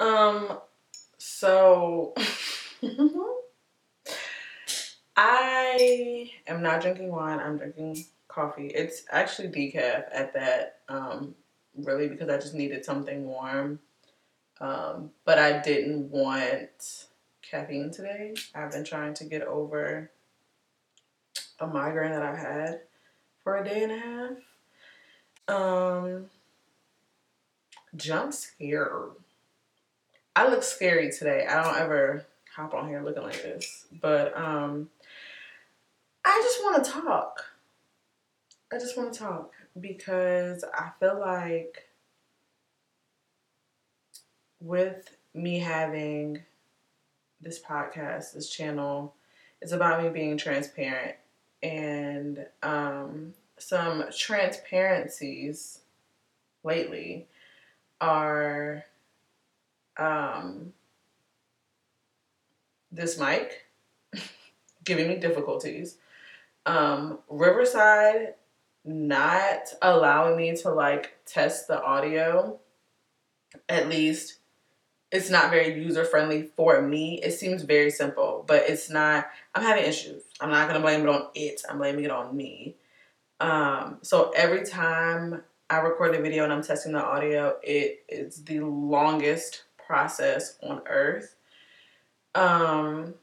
Um, so I am not drinking wine. I'm drinking coffee. It's actually decaf at that. Um, really because I just needed something warm. Um, but I didn't want caffeine today. I've been trying to get over a migraine that I've had for a day and a half. Um, jump scare. I look scary today. I don't ever hop on here looking like this, but um, I just want to talk. I just want to talk because I feel like with me having this podcast, this channel, it's about me being transparent and um, some transparencies lately are um, this mic giving me difficulties. Um, Riverside not allowing me to like test the audio. At least it's not very user friendly for me. It seems very simple, but it's not. I'm having issues. I'm not gonna blame it on it. I'm blaming it on me. Um, so every time I record a video and I'm testing the audio, it is the longest process on earth. Um,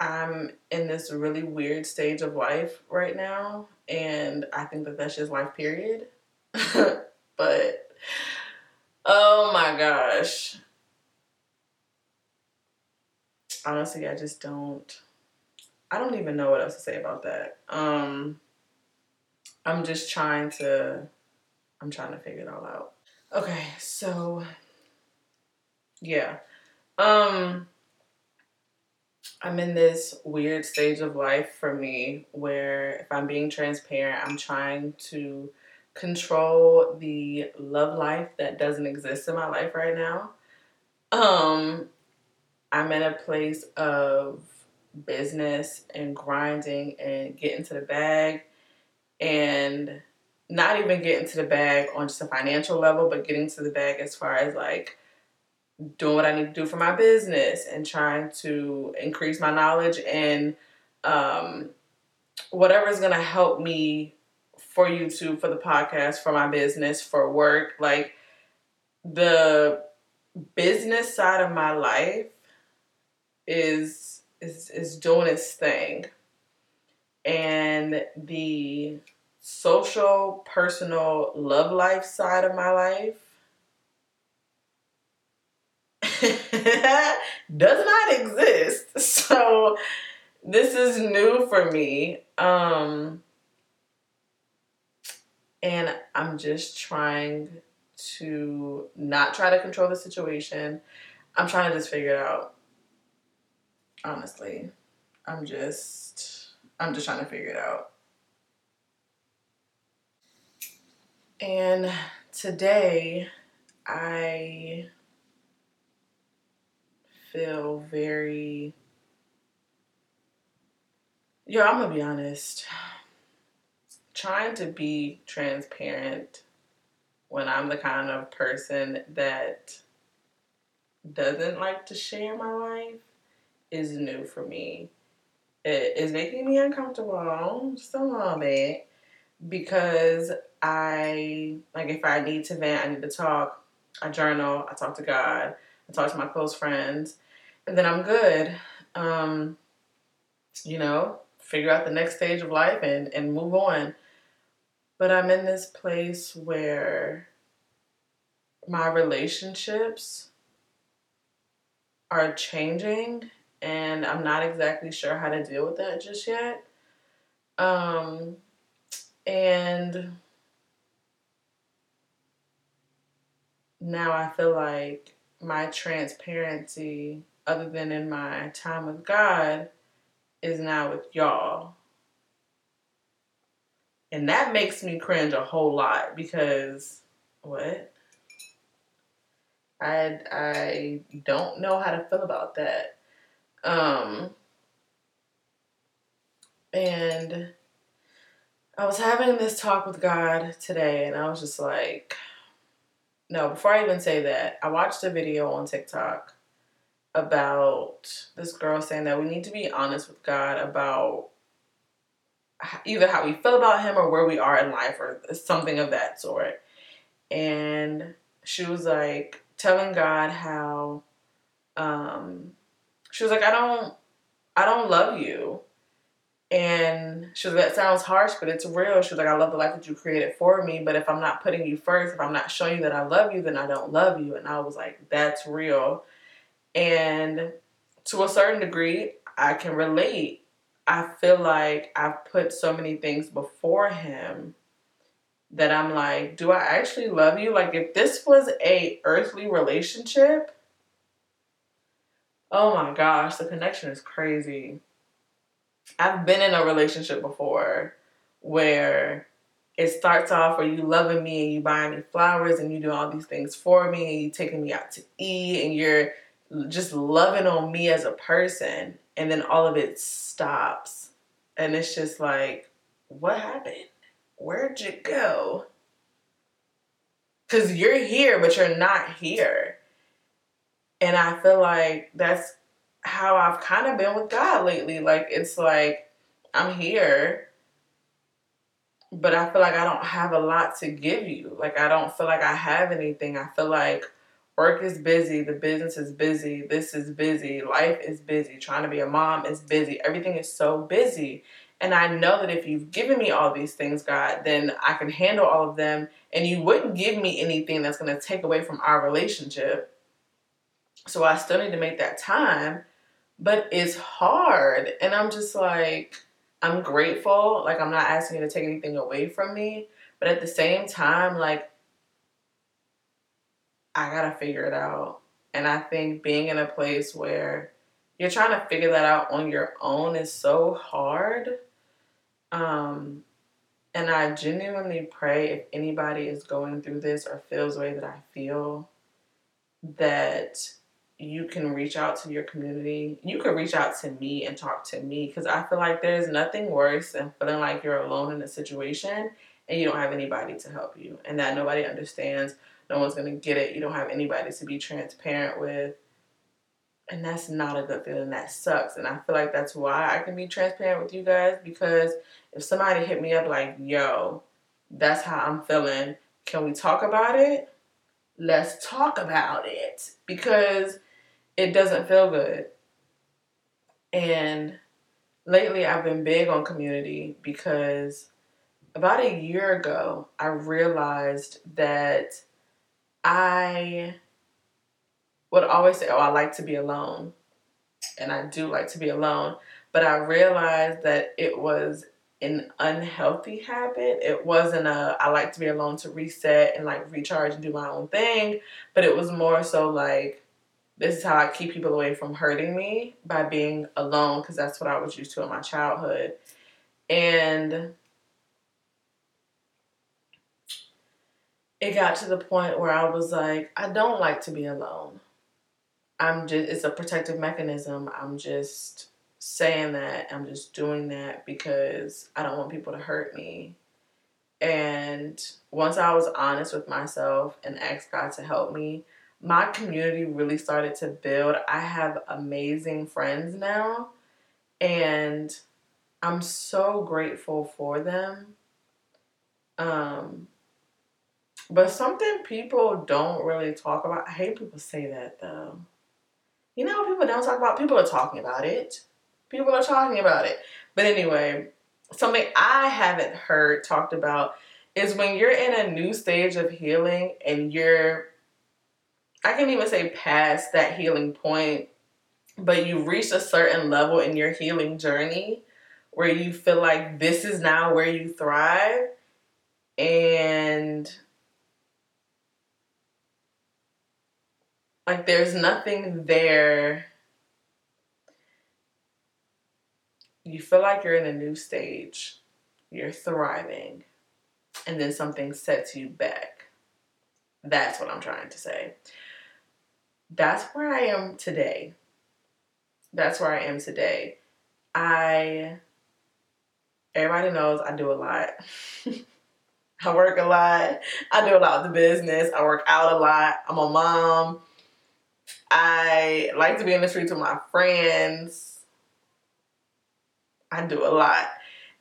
I'm in this really weird stage of life right now, and I think that that's just life, period. but oh my gosh. Honestly, I just don't. I don't even know what else to say about that. Um, I'm just trying to. I'm trying to figure it all out. Okay, so yeah. Um I'm in this weird stage of life for me where, if I'm being transparent, I'm trying to control the love life that doesn't exist in my life right now. Um, I'm in a place of business and grinding and getting to the bag and not even getting to the bag on just a financial level, but getting to the bag as far as like doing what I need to do for my business and trying to increase my knowledge and um, whatever is going to help me for YouTube, for the podcast, for my business, for work. Like the business side of my life is is is doing its thing. And the social, personal, love life side of my life does not exist. So this is new for me. Um and I'm just trying to not try to control the situation. I'm trying to just figure it out. Honestly. I'm just I'm just trying to figure it out. And today I feel very. Yeah, I'm gonna be honest. Trying to be transparent when I'm the kind of person that doesn't like to share my life is new for me. It is making me uncomfortable just a little bit because I like if I need to vent, I need to talk, I journal, I talk to God, I talk to my close friends, and then I'm good. Um, you know, figure out the next stage of life and, and move on. But I'm in this place where my relationships are changing and I'm not exactly sure how to deal with that just yet. Um, and now I feel like my transparency other than in my time with God, is now with y'all. And that makes me cringe a whole lot because what? I I don't know how to feel about that. Um and I was having this talk with God today and I was just like no, before I even say that, I watched a video on TikTok about this girl saying that we need to be honest with God about either how we feel about Him or where we are in life or something of that sort. And she was like telling God how um, she was like, I don't, I don't love you. And she was like, that sounds harsh, but it's real. She was like, I love the life that you created for me, but if I'm not putting you first, if I'm not showing you that I love you, then I don't love you. And I was like, that's real. And to a certain degree, I can relate. I feel like I've put so many things before him that I'm like, do I actually love you? Like if this was a earthly relationship, oh my gosh, the connection is crazy. I've been in a relationship before where it starts off where you loving me and you buying me flowers and you do all these things for me and you taking me out to eat and you're just loving on me as a person and then all of it stops. And it's just like what happened? Where'd you go? Because you're here but you're not here. And i feel like that's how I've kind of been with God lately. Like it's like I'm here, but I feel like I don't have a lot to give you. Like I don't feel like I have anything. I feel like work is busy, the business is busy, this is busy, life is busy, trying to be a mom is busy. Everything is so busy. And I know that if you've given me all these things, God, then I can handle all of them and you wouldn't give me anything that's going to take away from our relationship. So I still need to make that time but it's hard. And I'm just like, I'm grateful. Like, I'm not asking you to take anything away from me. But at the same time, like, I gotta figure it out. And I think being in a place where you're trying to figure that out on your own is so hard. Um, and I genuinely pray if anybody is going through this or feels the way that I feel, that you can reach out to your community. You can reach out to me and talk to me because I feel like there's nothing worse than feeling like you're alone in a situation and you don't have anybody to help you and that nobody understands. No one's going to get it. You don't have anybody to be transparent with. And that's not a good feeling. That sucks. And I feel like that's why I can be transparent with you guys because if somebody hit me up like, yo, that's how I'm feeling, can we talk about it? Let's talk about it because it doesn't feel good. And lately I've been big on community because about a year ago I realized that I would always say, Oh, I like to be alone. And I do like to be alone. But I realized that it was an unhealthy habit. It wasn't a I like to be alone to reset and like recharge and do my own thing. But it was more so like this is how I keep people away from hurting me by being alone because that's what I was used to in my childhood. And it got to the point where I was like, I don't like to be alone. I'm just, it's a protective mechanism. I'm just saying that. I'm just doing that because I don't want people to hurt me. And once I was honest with myself and asked God to help me, my community really started to build. I have amazing friends now, and I'm so grateful for them. Um, but something people don't really talk about. I hate people say that though. You know, people don't talk about. People are talking about it. People are talking about it. But anyway, something I haven't heard talked about is when you're in a new stage of healing and you're I can't even say past that healing point, but you reach a certain level in your healing journey where you feel like this is now where you thrive and like there's nothing there. You feel like you're in a new stage. You're thriving and then something sets you back. That's what i'm trying to say that's where I am today. That's where I am today. I everybody knows I do a lot. I work a lot. I do a lot with the business. I work out a lot. I'm a mom. I like to be in the streets with my friends. I do a lot.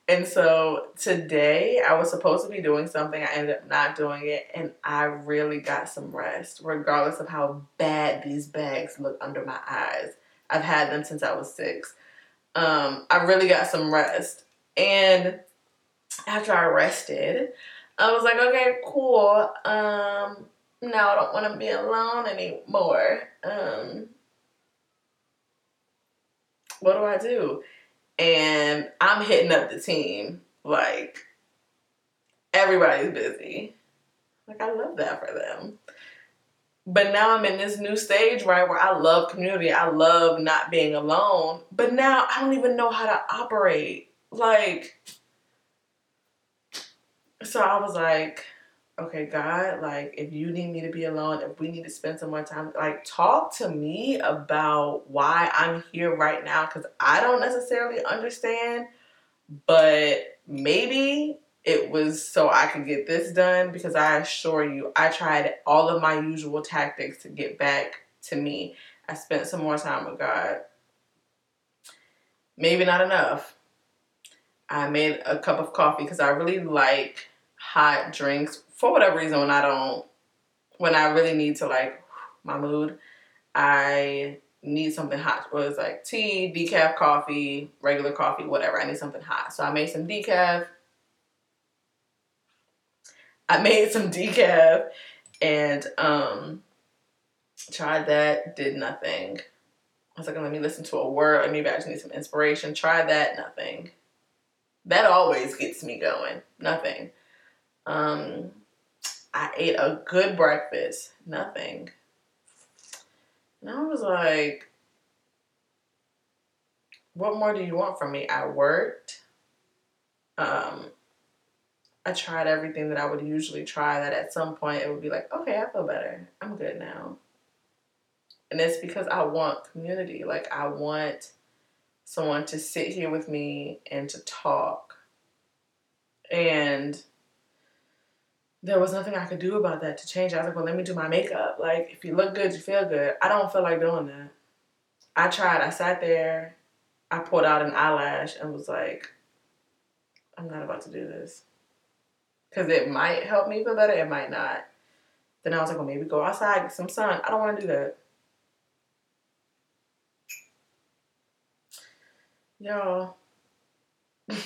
And so today I was supposed to be doing something. I ended up not doing it. And I really got some rest, regardless of how bad these bags look under my eyes. I've had them since I was six. Um, I really got some rest. And after I rested, I was like, okay, cool. Um, now I don't want to be alone anymore. Um, what do I do? And I'm hitting up the team. Like, everybody's busy. Like, I love that for them. But now I'm in this new stage, right, where I love community. I love not being alone. But now I don't even know how to operate. Like, so I was like, okay, God, like if you need me to be alone, if we need to spend some more time, like talk to me about why I'm here right now because I don't necessarily understand, but maybe it was so I could get this done because I assure you, I tried all of my usual tactics to get back to me. I spent some more time with God. Maybe not enough. I made a cup of coffee because I really like hot drinks for whatever reason when I don't when I really need to like my mood, I need something hot. Well, it's like tea, decaf coffee, regular coffee, whatever. I need something hot. So I made some decaf. I made some decaf and um tried that, did nothing. I was like, let me listen to a word, maybe I just need some inspiration. Try that, nothing. That always gets me going. Nothing. Um, I ate a good breakfast. Nothing. And I was like, what more do you want from me? I worked. Um, I tried everything that I would usually try that at some point it would be like, okay, I feel better. I'm good now. And it's because I want community. Like, I want someone to sit here with me and to talk. And there was nothing I could do about that to change. I was like, well, let me do my makeup. Like, if you look good, you feel good. I don't feel like doing that. I tried. I sat there. I pulled out an eyelash and was like, I'm not about to do this. Because it might help me feel better. It might not. Then I was like, well, maybe go outside, get some sun. I don't want to do that. Y'all.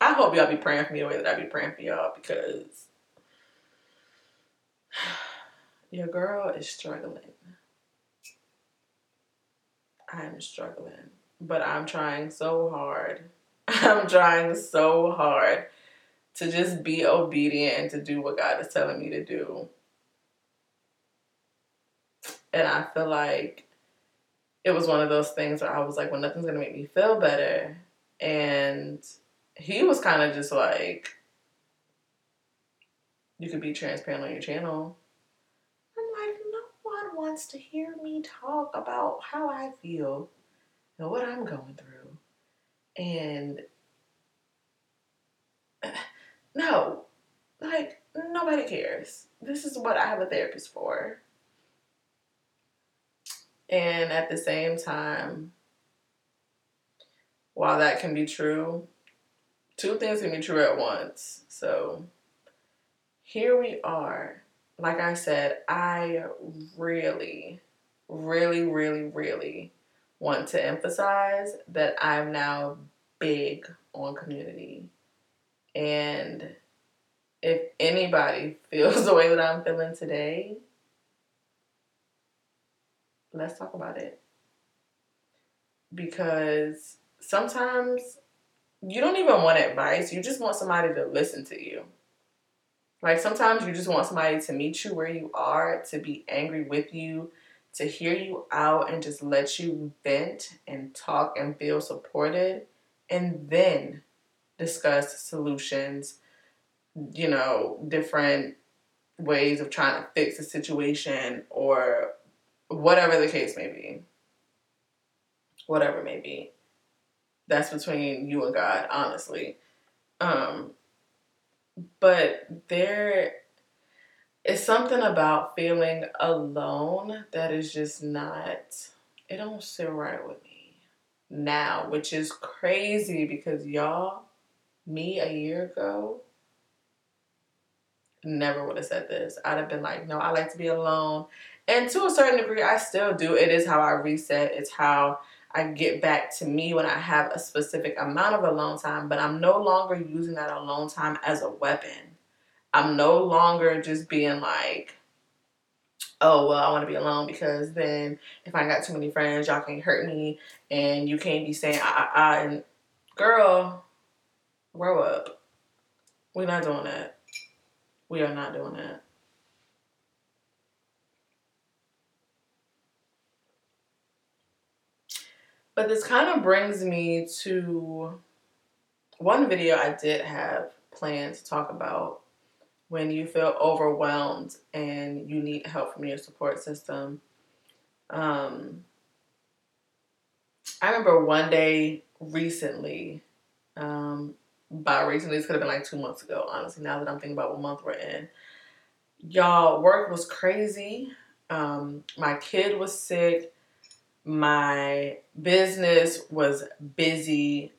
I hope y'all be praying for me the way that I be praying for y'all because your girl is struggling. I'm struggling, but I'm trying so hard. I'm trying so hard to just be obedient and to do what God is telling me to do. And I feel like it was one of those things where I was like, well, nothing's going to make me feel better. And he was kind of just like, you could be transparent on your channel wants to hear me talk about how I feel and what I'm going through. And no, like, nobody cares. This is what I have a therapist for. And at the same time, while that can be true, two things can be true at once. So here we are like I said, I really, really, really, really want to emphasize that I'm now big on community. And if anybody feels the way that I'm feeling today, let's talk about it. Because sometimes you don't even want advice, you just want somebody to listen to you. Like sometimes you just want somebody to meet you where you are, to be angry with you, to hear you out and just let you vent and talk and feel supported, and then discuss solutions, you know, different ways of trying to fix a situation or whatever the case may be. Whatever may be. That's between you and God, honestly. Um, but there is something about feeling alone that is just not, it don't sit right with me now, which is crazy because y'all, me a year ago, never would have said this. I'd have been like, no, I like to be alone. And to a certain degree, I still do. It is how I reset. It's how I get back to me when I have a specific amount of alone time, but I'm no longer using that alone time as a weapon. I'm no longer just being like, oh, well, I want to be alone because then if I got too many friends, y'all can't hurt me and you can't be saying, ah, ah, ah. And girl, grow up. We're not doing that. We are not doing that. But this kind of brings me to one video I did have planned to talk about when you feel overwhelmed and you need help from your support system. Um, I remember one day recently, um, by recently, this could have been like two months ago, honestly, now that I'm thinking about what month we're in. Y'all, work was crazy. Um, my kid was sick. My business was busy.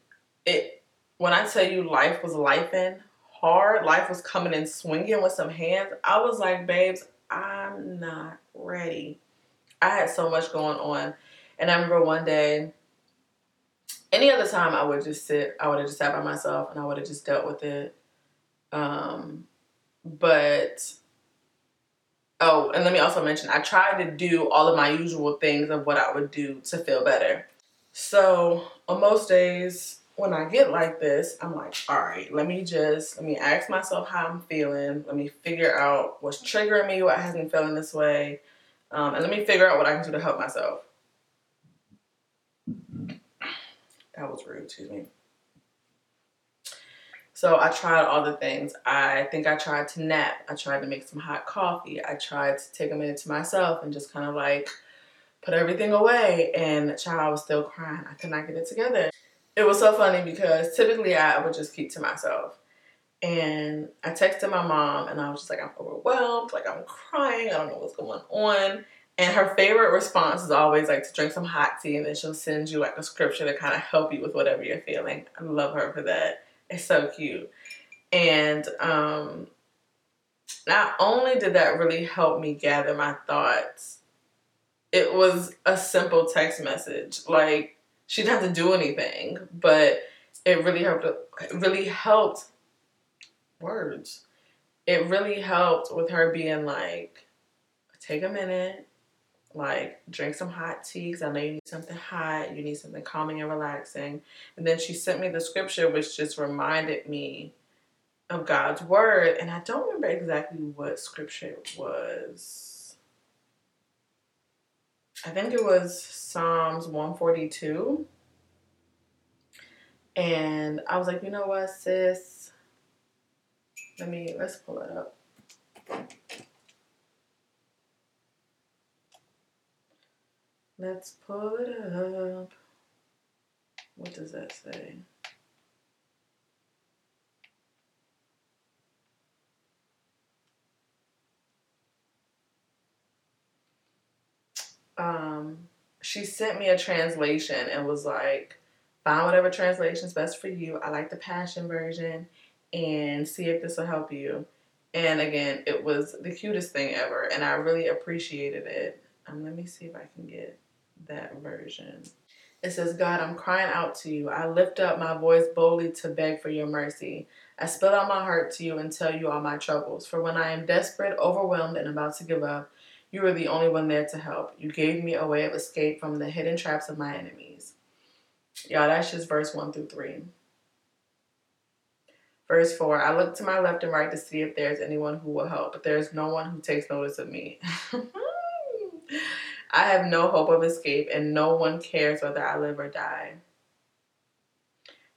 It when I tell you life was life in hard, life was coming in swinging with some hands. I was like, babes, I'm not ready. I had so much going on, and I remember one day any other time I would just sit, I would have just sat by myself and I would have just dealt with it. Um, but oh, and let me also mention I tried to do all of my usual things of what I would do to feel better. So on most days when I get like this, I'm like, all right, let me just let me ask myself how I'm feeling. Let me figure out what's triggering me, what has me feeling this way, um, and let me figure out what I can do to help myself. That was rude, excuse me. So I tried all the things. I think I tried to nap. I tried to make some hot coffee. I tried to take a minute to myself and just kind of like put everything away. And the child was still crying. I could not get it together. It was so funny because typically I would just keep to myself. And I texted my mom and I was just like, I'm overwhelmed. Like I'm crying. I don't know what's going on. And her favorite response is always like to drink some hot tea and then she'll send you like a scripture to kind of help you with whatever you're feeling. I love her for that. It's so cute. And um, not only did that really help me gather my thoughts, it was a simple text message. Like she didn't have to do anything, but it really helped. It really helped words. It really helped with her being like, take a minute, like drink some hot tea because I know you need something hot, you need something calming and relaxing. And then she sent me the scripture, which just reminded me of God's word. And I don't remember exactly what scripture it was. I think it was Psalms 142. And I was like, you know what, sis? Let me, let's pull it up. Let's pull it up. What does that say? Um, she sent me a translation and was like, find whatever translation is best for you. I like the Passion version and see if this will help you. And again, it was the cutest thing ever, and I really appreciated it. Um, let me see if I can get that version. It says, God, I'm crying out to you. I lift up my voice boldly to beg for your mercy. I spill out my heart to you and tell you all my troubles. For when I am desperate, overwhelmed, and about to give up, you are the only one there to help. You gave me a way of escape from the hidden traps of my enemies. Y'all, that's just verse 1 through 3. Verse 4 I look to my left and right to see if there is anyone who will help, but there is no one who takes notice of me. I have no hope of escape, and no one cares whether I live or die.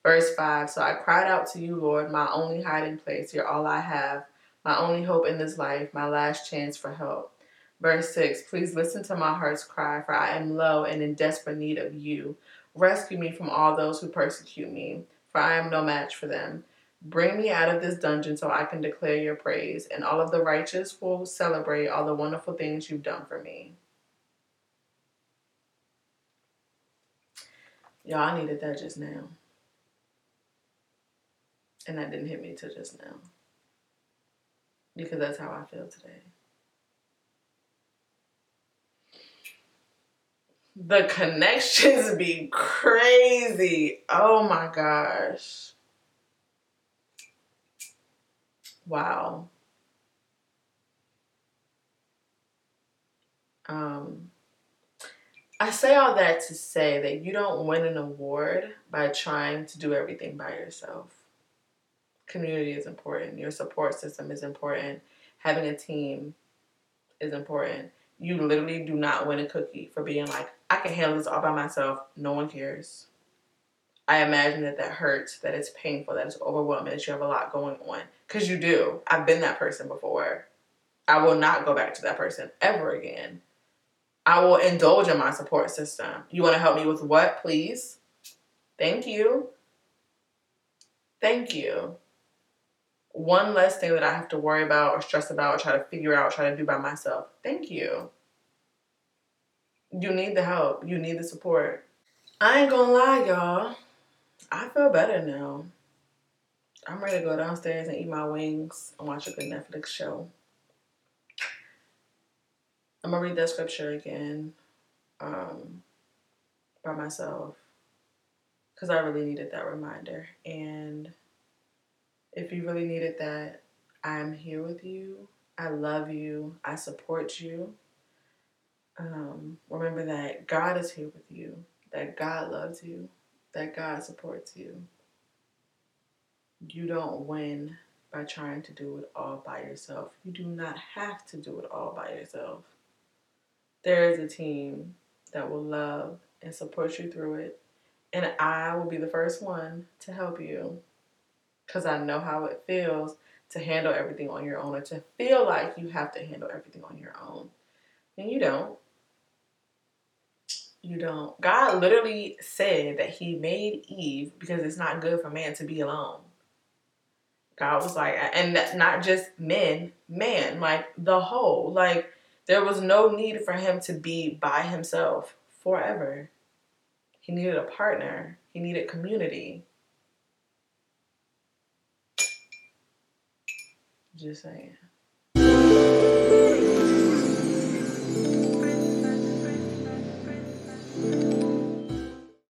Verse 5 So I cried out to you, Lord, my only hiding place. You're all I have, my only hope in this life, my last chance for help. Verse 6 Please listen to my heart's cry, for I am low and in desperate need of you. Rescue me from all those who persecute me, for I am no match for them. Bring me out of this dungeon so I can declare your praise, and all of the righteous will celebrate all the wonderful things you've done for me. Y'all, I needed that just now. And that didn't hit me till just now. Because that's how I feel today. The connections be crazy. Oh my gosh. Wow. Um, I say all that to say that you don't win an award by trying to do everything by yourself. Community is important. Your support system is important. Having a team is important. You literally do not win a cookie for being like, I can handle this all by myself. No one cares. I imagine that that hurts, that it's painful, that it's overwhelming, that you have a lot going on. Because you do. I've been that person before. I will not go back to that person ever again. I will indulge in my support system. You want to help me with what, please? Thank you. Thank you. One less thing that I have to worry about or stress about or try to figure out, try to do by myself. Thank you. You need the help. You need the support. I ain't gonna lie, y'all. I feel better now. I'm ready to go downstairs and eat my wings and watch a good Netflix show. I'm gonna read that scripture again um, by myself because I really needed that reminder. And if you really needed that, I'm here with you. I love you. I support you. Um, remember that God is here with you, that God loves you, that God supports you. You don't win by trying to do it all by yourself. You do not have to do it all by yourself. There is a team that will love and support you through it. And I will be the first one to help you because I know how it feels to handle everything on your own or to feel like you have to handle everything on your own. And you don't. You don't. God literally said that He made Eve because it's not good for man to be alone. God was like, and not just men, man, like the whole. Like, there was no need for him to be by himself forever. He needed a partner, he needed community. Just saying.